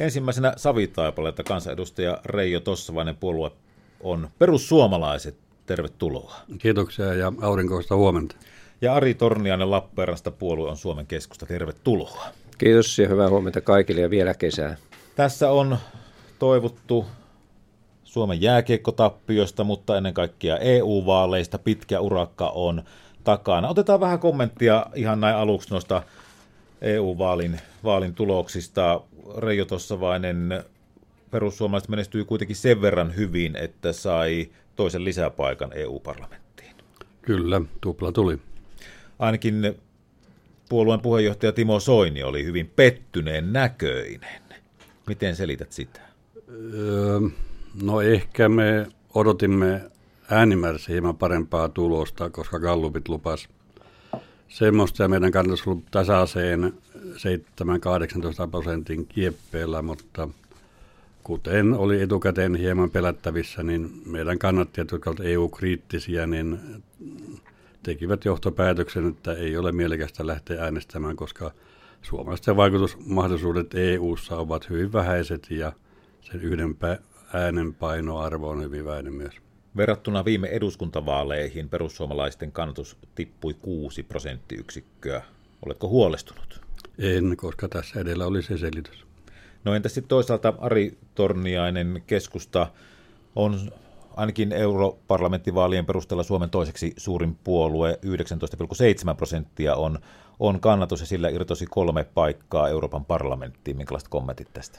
Ensimmäisenä Savitaipaleelta kansanedustaja Reijo Tossavainen puolue on perussuomalaiset. Tervetuloa. Kiitoksia ja aurinkoista huomenta. Ja Ari Torniainen Lappeenrannasta puolue on Suomen keskusta. Tervetuloa. Kiitos ja hyvää huomenta kaikille ja vielä kesää. Tässä on toivottu Suomen jääkiekkotappiosta, mutta ennen kaikkea EU-vaaleista pitkä urakka on takana. Otetaan vähän kommenttia ihan näin aluksi noista EU-vaalin vaalin tuloksista. Reijo Tossavainen perussuomalaiset menestyi kuitenkin sen verran hyvin, että sai toisen lisäpaikan EU-parlamenttiin. Kyllä, tupla tuli. Ainakin puolueen puheenjohtaja Timo Soini oli hyvin pettyneen näköinen. Miten selität sitä? Öö, no ehkä me odotimme äänimäärässä hieman parempaa tulosta, koska Gallupit lupas semmoista ja meidän kannattaisi ollut tasaiseen 7-18 prosentin kieppeellä, mutta kuten oli etukäteen hieman pelättävissä, niin meidän kannattajat, jotka ovat EU-kriittisiä, niin tekivät johtopäätöksen, että ei ole mielekästä lähteä äänestämään, koska suomalaisten vaikutusmahdollisuudet EU-ssa ovat hyvin vähäiset ja sen yhden äänen painoarvo on hyvin vähäinen myös. Verrattuna viime eduskuntavaaleihin perussuomalaisten kannatus tippui 6 prosenttiyksikköä. Oletko huolestunut? En, koska tässä edellä oli se selitys. No entä sitten toisaalta Ari Torniainen keskusta on ainakin europarlamenttivaalien perusteella Suomen toiseksi suurin puolue, 19,7 prosenttia on, on kannatus ja sillä irtosi kolme paikkaa Euroopan parlamenttiin. Minkälaiset kommentit tästä?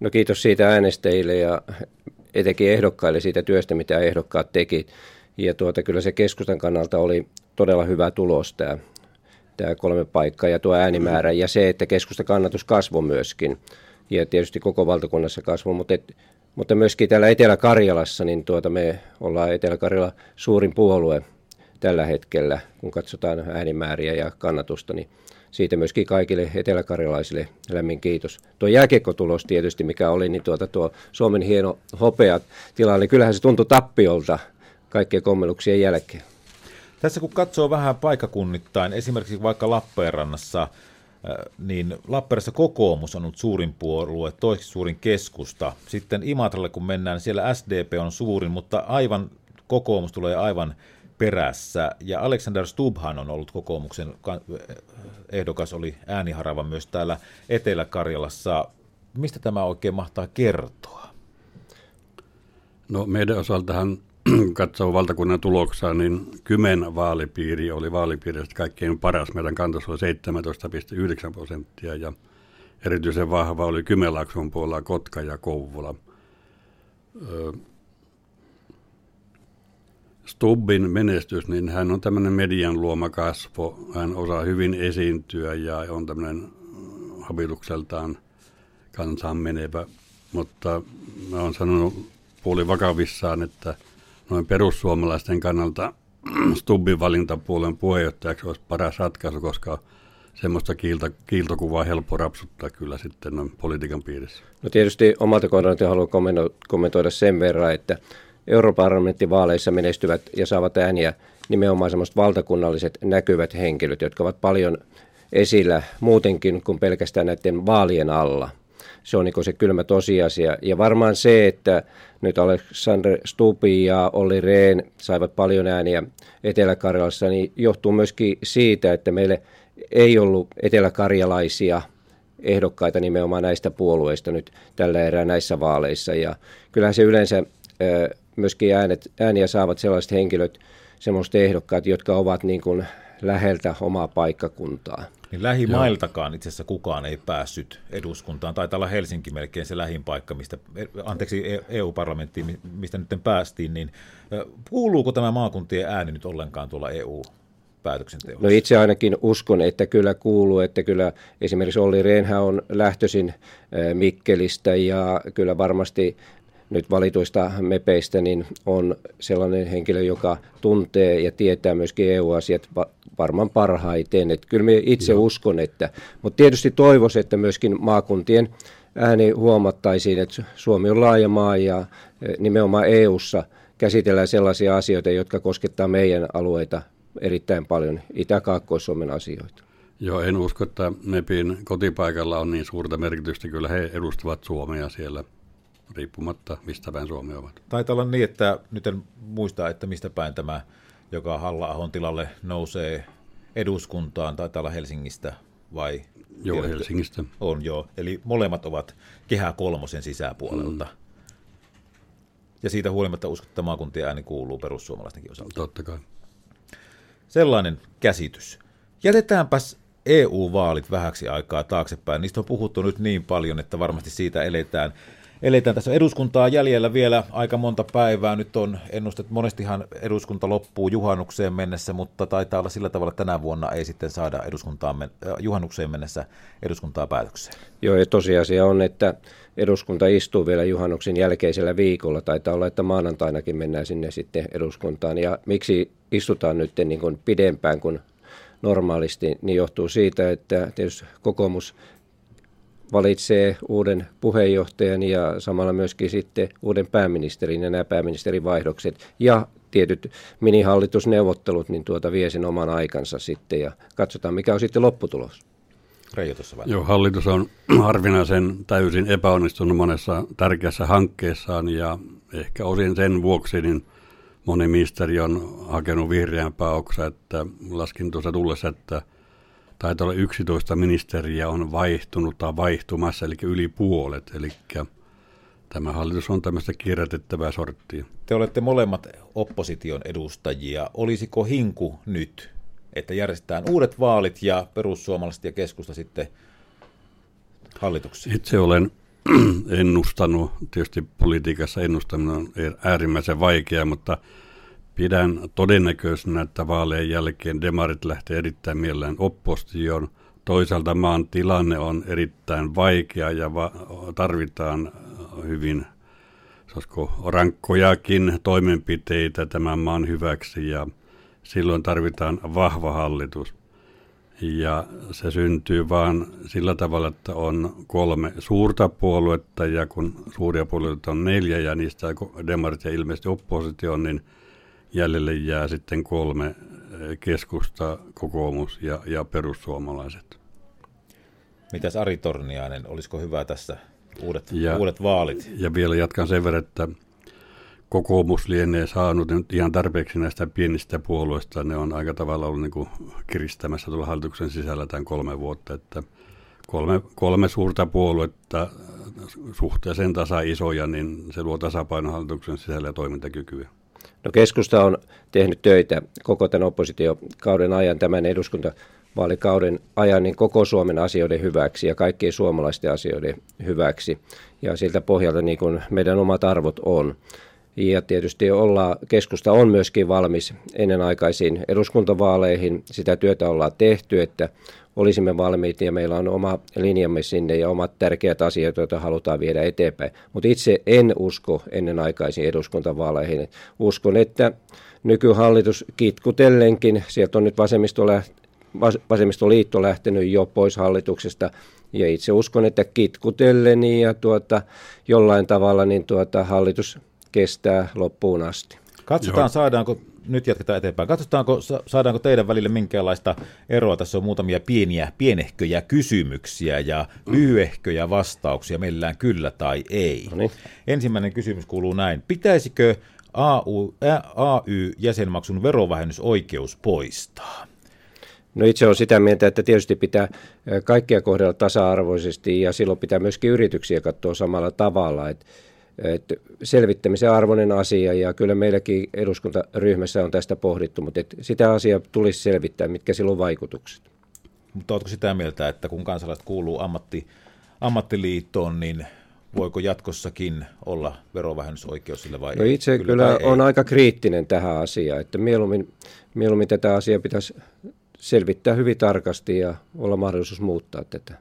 No kiitos siitä äänestäjille ja etenkin ehdokkaille siitä työstä, mitä ehdokkaat teki. Ja tuota, kyllä se keskustan kannalta oli todella hyvä tulos tämä, tämä kolme paikkaa ja tuo äänimäärä ja se, että keskusta kannatus kasvoi myöskin. Ja tietysti koko valtakunnassa kasvoi, mutta, et, mutta myöskin täällä Etelä-Karjalassa, niin tuota me ollaan Etelä-Karjala suurin puolue tällä hetkellä, kun katsotaan äänimääriä ja kannatusta, niin siitä myöskin kaikille eteläkarjalaisille lämmin kiitos. Tuo jääkiekkotulos tietysti, mikä oli, niin tuota, tuo Suomen hieno hopea tilanne, niin kyllähän se tuntui tappiolta kaikkien kommelluksien jälkeen. Tässä kun katsoo vähän paikakunnittain, esimerkiksi vaikka Lappeenrannassa, äh, niin Lappeenrannassa kokoomus on ollut suurin puolue, toiseksi suurin keskusta. Sitten Imatralle kun mennään, siellä SDP on suurin, mutta aivan kokoomus tulee aivan perässä. Ja Alexander Stubhan on ollut kokoomuksen ehdokas, oli ääniharava myös täällä Etelä-Karjalassa. Mistä tämä oikein mahtaa kertoa? No meidän osaltahan katsoo valtakunnan tuloksia, niin Kymen vaalipiiri oli vaalipiiristä kaikkein paras. Meidän kantos oli 17,9 prosenttia ja erityisen vahva oli Kymenlaakson puolella Kotka ja Kouvola. Stubbin menestys, niin hän on tämmöinen median luoma kasvo. Hän osaa hyvin esiintyä ja on tämmöinen habitukseltaan kansaan menevä. Mutta mä oon sanonut puoli vakavissaan, että noin perussuomalaisten kannalta Stubbin valintapuolen puheenjohtajaksi olisi paras ratkaisu, koska semmoista kiilto, kiiltokuvaa helppo rapsuttaa kyllä sitten noin politiikan piirissä. No tietysti omalta kohdalta haluan kommentoida sen verran, että europarlamenttivaaleissa menestyvät ja saavat ääniä nimenomaan semmoiset valtakunnalliset näkyvät henkilöt, jotka ovat paljon esillä muutenkin kuin pelkästään näiden vaalien alla. Se on niin se kylmä tosiasia. Ja varmaan se, että nyt Alexander Stupi ja Olli Rehn saivat paljon ääniä Etelä-Karjalassa, niin johtuu myöskin siitä, että meille ei ollut eteläkarjalaisia ehdokkaita nimenomaan näistä puolueista nyt tällä erää näissä vaaleissa. Ja kyllähän se yleensä myöskin äänet, ääniä saavat sellaiset henkilöt, sellaiset ehdokkaat, jotka ovat niin kuin läheltä omaa paikkakuntaa. Niin lähimailtakaan itse asiassa kukaan ei päässyt eduskuntaan. Taitaa olla Helsinki melkein se lähin paikka, mistä, anteeksi EU-parlamenttiin, mistä nyt päästiin. Niin kuuluuko tämä maakuntien ääni nyt ollenkaan tuolla EU No itse ainakin uskon, että kyllä kuuluu, että kyllä esimerkiksi Olli Rehnä on lähtöisin Mikkelistä ja kyllä varmasti nyt valituista mepeistä niin on sellainen henkilö, joka tuntee ja tietää myöskin EU-asiat varmaan parhaiten. Että kyllä minä itse Joo. uskon, että, mutta tietysti toivoisin, että myöskin maakuntien ääni huomattaisiin, että Suomi on laaja maa ja e, nimenomaan EU-ssa käsitellään sellaisia asioita, jotka koskettaa meidän alueita erittäin paljon, Itä-Kaakkois-Suomen asioita. Joo, en usko, että MEPin kotipaikalla on niin suurta merkitystä. Kyllä he edustavat Suomea siellä, riippumatta mistä päin Suomi ovat. Taitaa olla niin, että nyt en muista, että mistä päin tämä, joka halla tilalle nousee eduskuntaan, taitaa olla Helsingistä vai? Joo, tiedätkö? Helsingistä. On joo, eli molemmat ovat kehä kolmosen sisäpuolelta. Mm. Ja siitä huolimatta uskon, että maakuntien ääni kuuluu perussuomalaistenkin osalta. Totta kai. Sellainen käsitys. Jätetäänpäs EU-vaalit vähäksi aikaa taaksepäin. Niistä on puhuttu nyt niin paljon, että varmasti siitä eletään. Eletään tässä eduskuntaa jäljellä vielä aika monta päivää. Nyt on ennustettu, monestihan eduskunta loppuu juhannukseen mennessä, mutta taitaa olla sillä tavalla, että tänä vuonna ei sitten saada eduskuntaan, äh, juhannukseen mennessä eduskuntaa päätökseen. Joo, ja tosiasia on, että eduskunta istuu vielä juhannuksen jälkeisellä viikolla. Taitaa olla, että maanantainakin mennään sinne sitten eduskuntaan. Ja miksi istutaan nyt niin kuin pidempään kuin normaalisti, niin johtuu siitä, että tietysti kokoomus valitsee uuden puheenjohtajan ja samalla myöskin sitten uuden pääministerin ja nämä pääministerivaihdokset ja tietyt minihallitusneuvottelut, niin tuota vie sen oman aikansa sitten ja katsotaan mikä on sitten lopputulos. Joo, hallitus on harvinaisen täysin epäonnistunut monessa tärkeässä hankkeessaan ja ehkä osin sen vuoksi niin moni ministeri on hakenut vihreämpää oksaa, että laskin tuossa tullessa, että taitaa olla 11 ministeriä on vaihtunut tai vaihtumassa, eli yli puolet, eli tämä hallitus on tämmöistä kierrätettävää sorttia. Te olette molemmat opposition edustajia. Olisiko hinku nyt, että järjestetään uudet vaalit ja perussuomalaiset ja keskusta sitten hallituksiin? Itse olen ennustanut, tietysti politiikassa ennustaminen on äärimmäisen vaikeaa, mutta pidän todennäköisenä, että vaaleen jälkeen demarit lähtee erittäin mielellään oppositioon. Toisaalta maan tilanne on erittäin vaikea ja va- tarvitaan hyvin rankkojakin toimenpiteitä tämän maan hyväksi ja silloin tarvitaan vahva hallitus. Ja se syntyy vaan sillä tavalla, että on kolme suurta puoluetta ja kun suuria puolueita on neljä ja niistä demarit ja ilmeisesti oppositio, niin jäljelle jää sitten kolme eh, keskusta, kokoomus ja, ja perussuomalaiset. Mitäs Ari Torniainen, olisiko hyvä tässä uudet, ja, uudet vaalit? Ja vielä jatkan sen verran, että kokoomus lienee saanut nyt ihan tarpeeksi näistä pienistä puolueista. Ne on aika tavalla ollut niin kuin kiristämässä tuolla hallituksen sisällä tämän kolme vuotta, että kolme, kolme suurta puoluetta suhteeseen tasa isoja, niin se luo tasapaino hallituksen sisällä ja toimintakykyä. No keskusta on tehnyt töitä koko tämän oppositiokauden ajan, tämän eduskuntavaalikauden ajan, niin koko Suomen asioiden hyväksi ja kaikkien suomalaisten asioiden hyväksi. Ja siltä pohjalta niin kuin meidän omat arvot on. Ja tietysti olla, keskusta on myöskin valmis ennenaikaisiin eduskuntavaaleihin. Sitä työtä ollaan tehty, että olisimme valmiit ja meillä on oma linjamme sinne ja omat tärkeät asiat, joita halutaan viedä eteenpäin. Mutta itse en usko ennenaikaisiin eduskuntavaaleihin. Uskon, että nykyhallitus kitkutellenkin, sieltä on nyt vasemmisto vasemmistoliitto lähtenyt jo pois hallituksesta ja itse uskon, että kitkutellen ja tuota, jollain tavalla niin tuota, hallitus kestää loppuun asti. Katsotaan, Joo. saadaanko, nyt jatketaan eteenpäin, katsotaanko, saadaanko teidän välille minkäänlaista eroa. Tässä on muutamia pieniä, pienehköjä kysymyksiä ja lyhyehköjä vastauksia, meillään kyllä tai ei. No niin. Ensimmäinen kysymys kuuluu näin. Pitäisikö AU, AY-jäsenmaksun verovähennysoikeus poistaa? No itse olen sitä mieltä, että tietysti pitää kaikkia kohdella tasa-arvoisesti ja silloin pitää myöskin yrityksiä katsoa samalla tavalla. Että että selvittämisen arvoinen asia ja kyllä meilläkin eduskuntaryhmässä on tästä pohdittu, mutta että sitä asiaa tulisi selvittää, mitkä sillä on vaikutukset. Mutta oletko sitä mieltä, että kun kansalaiset kuuluu ammatti, ammattiliittoon, niin voiko jatkossakin olla verovähennysoikeus sille vai no itse kyllä, kyllä on aika kriittinen tähän asiaan, että mieluummin, mieluummin tätä asiaa pitäisi selvittää hyvin tarkasti ja olla mahdollisuus muuttaa tätä.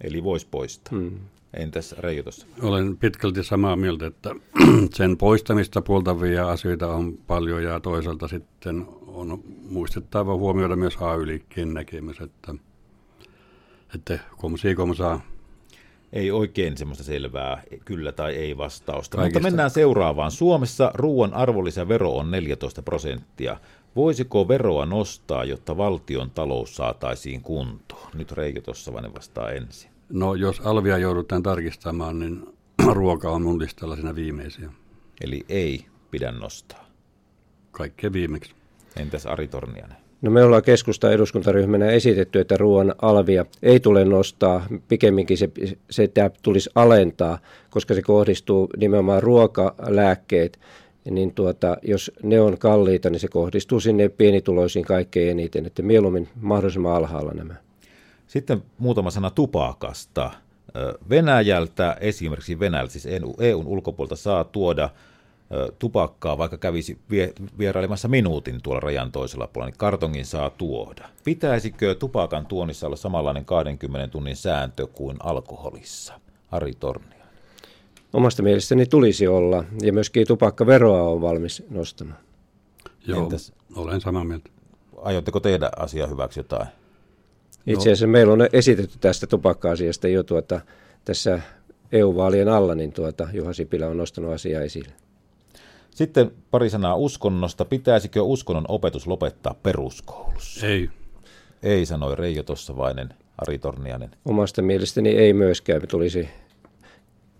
Eli voisi poistaa. Hmm. Entäs Reijo Olen pitkälti samaa mieltä, että sen poistamista puoltavia asioita on paljon ja toisaalta sitten on muistettava huomioida myös AY-liikkeen näkemys, että, että komsi komsaa ei oikein semmoista selvää kyllä tai ei vastausta. Kaikista. Mutta mennään seuraavaan. Suomessa ruoan arvonlisävero on 14 prosenttia. Voisiko veroa nostaa, jotta valtion talous saataisiin kuntoon? Nyt Reijo Tossavainen vastaa ensin. No jos alvia joudutaan tarkistamaan, niin ruoka on mun listalla siinä viimeisiä. Eli ei pidä nostaa. Kaikkea viimeksi. Entäs Ari Tornianen? No me ollaan keskusta eduskuntaryhmänä esitetty, että ruoan alvia ei tule nostaa, pikemminkin se, se tulisi alentaa, koska se kohdistuu nimenomaan ruokalääkkeet, niin tuota, jos ne on kalliita, niin se kohdistuu sinne pienituloisiin kaikkein eniten, että mieluummin mahdollisimman alhaalla nämä. Sitten muutama sana tupakasta. Venäjältä, esimerkiksi Venäjältä, siis EUn ulkopuolelta saa tuoda tupakkaa, vaikka kävisi vierailemassa minuutin tuolla rajan toisella puolella, niin kartongin saa tuoda. Pitäisikö tupakan tuonnissa olla samanlainen 20 tunnin sääntö kuin alkoholissa? Ari Tornia. Omasta mielestäni tulisi olla, ja myöskin tupakkaveroa on valmis nostamaan. Joo, Entäs, olen samaa mieltä. Aiotteko tehdä asiaa hyväksi jotain? Itse asiassa no. meillä on esitetty tästä tupakka-asiasta jo tuota, tässä EU-vaalien alla, niin tuota, Juha Sipilä on nostanut asiaa esille. Sitten pari sanaa uskonnosta. Pitäisikö uskonnon opetus lopettaa peruskoulussa? Ei. Ei, sanoi Reijo Tossavainen, Ari Tornianen. Omasta mielestäni ei myöskään tulisi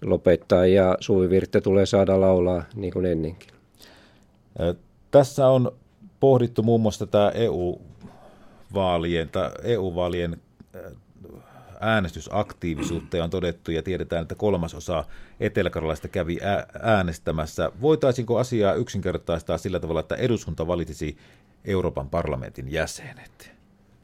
lopettaa ja suvivirttä tulee saada laulaa niin kuin ennenkin. Tässä on pohdittu muun muassa tätä EU-vaalien, EU-vaalien äänestysaktiivisuutta ja on todettu ja tiedetään, että kolmasosa eteläkarjalaista kävi äänestämässä. Voitaisinko asiaa yksinkertaistaa sillä tavalla, että eduskunta valitisi Euroopan parlamentin jäsenet?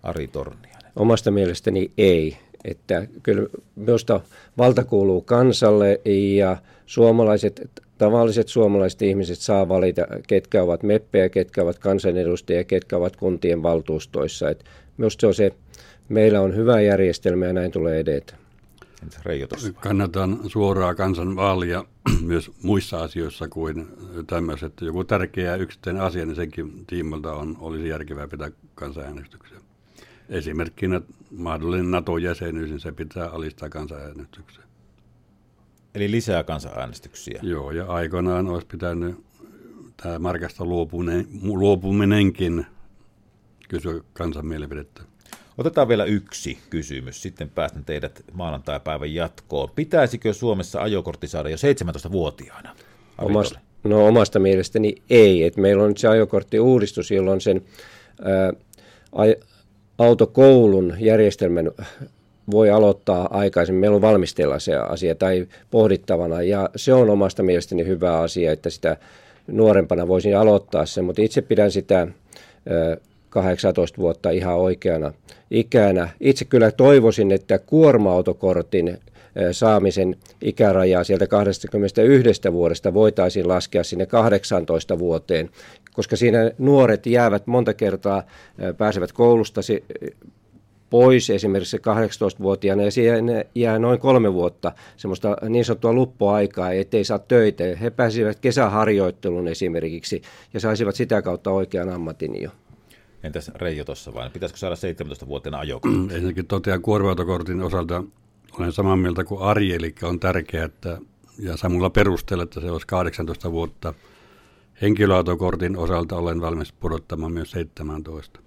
Ari Tornianen. Omasta mielestäni ei. Että kyllä minusta valta kuuluu kansalle ja suomalaiset, tavalliset suomalaiset ihmiset saa valita, ketkä ovat meppejä, ketkä ovat kansanedustajia, ketkä ovat kuntien valtuustoissa. Et minusta se on se meillä on hyvä järjestelmä ja näin tulee edetä. Kannatan suoraa kansanvaalia myös muissa asioissa kuin tämmöiset. Joku tärkeä yksittäinen asia, niin senkin tiimolta on, olisi järkevää pitää kansanäänestyksiä. Esimerkkinä mahdollinen NATO-jäsenyys, niin se pitää alistaa kansanäänestykseen. Eli lisää kansanäänestyksiä? Joo, ja aikoinaan olisi pitänyt tämä markasta luopuminen, luopuminenkin kysyä kansan mielipidettä. Otetaan vielä yksi kysymys, sitten päästän teidät maanantai-päivän jatkoon. Pitäisikö Suomessa ajokortti saada jo 17-vuotiaana? Omasta, no omasta mielestäni ei. Et meillä on nyt se ajokorttiuudistus, jolloin sen ää, autokoulun järjestelmän voi aloittaa aikaisemmin. Meillä on valmisteilla se asia tai pohdittavana ja se on omasta mielestäni hyvä asia, että sitä nuorempana voisin aloittaa sen, mutta itse pidän sitä 18 vuotta ihan oikeana ikänä. Itse kyllä toivoisin, että kuorma-autokortin saamisen ikärajaa sieltä 21 vuodesta voitaisiin laskea sinne 18 vuoteen, koska siinä nuoret jäävät monta kertaa, pääsevät koulusta pois esimerkiksi 18-vuotiaana ja siihen jää noin kolme vuotta semmoista niin sanottua luppuaikaa, ettei saa töitä. He pääsivät kesäharjoitteluun esimerkiksi ja saisivat sitä kautta oikean ammatin jo. Entäs Reijo tuossa vain? Pitäisikö saada 17-vuotiaana ajokortti? Ensinnäkin totean kuorma osalta olen samaa mieltä kuin Ari, eli on tärkeää, että ja samulla perusteella, että se olisi 18 vuotta. Henkilöautokortin osalta olen valmis pudottamaan myös 17.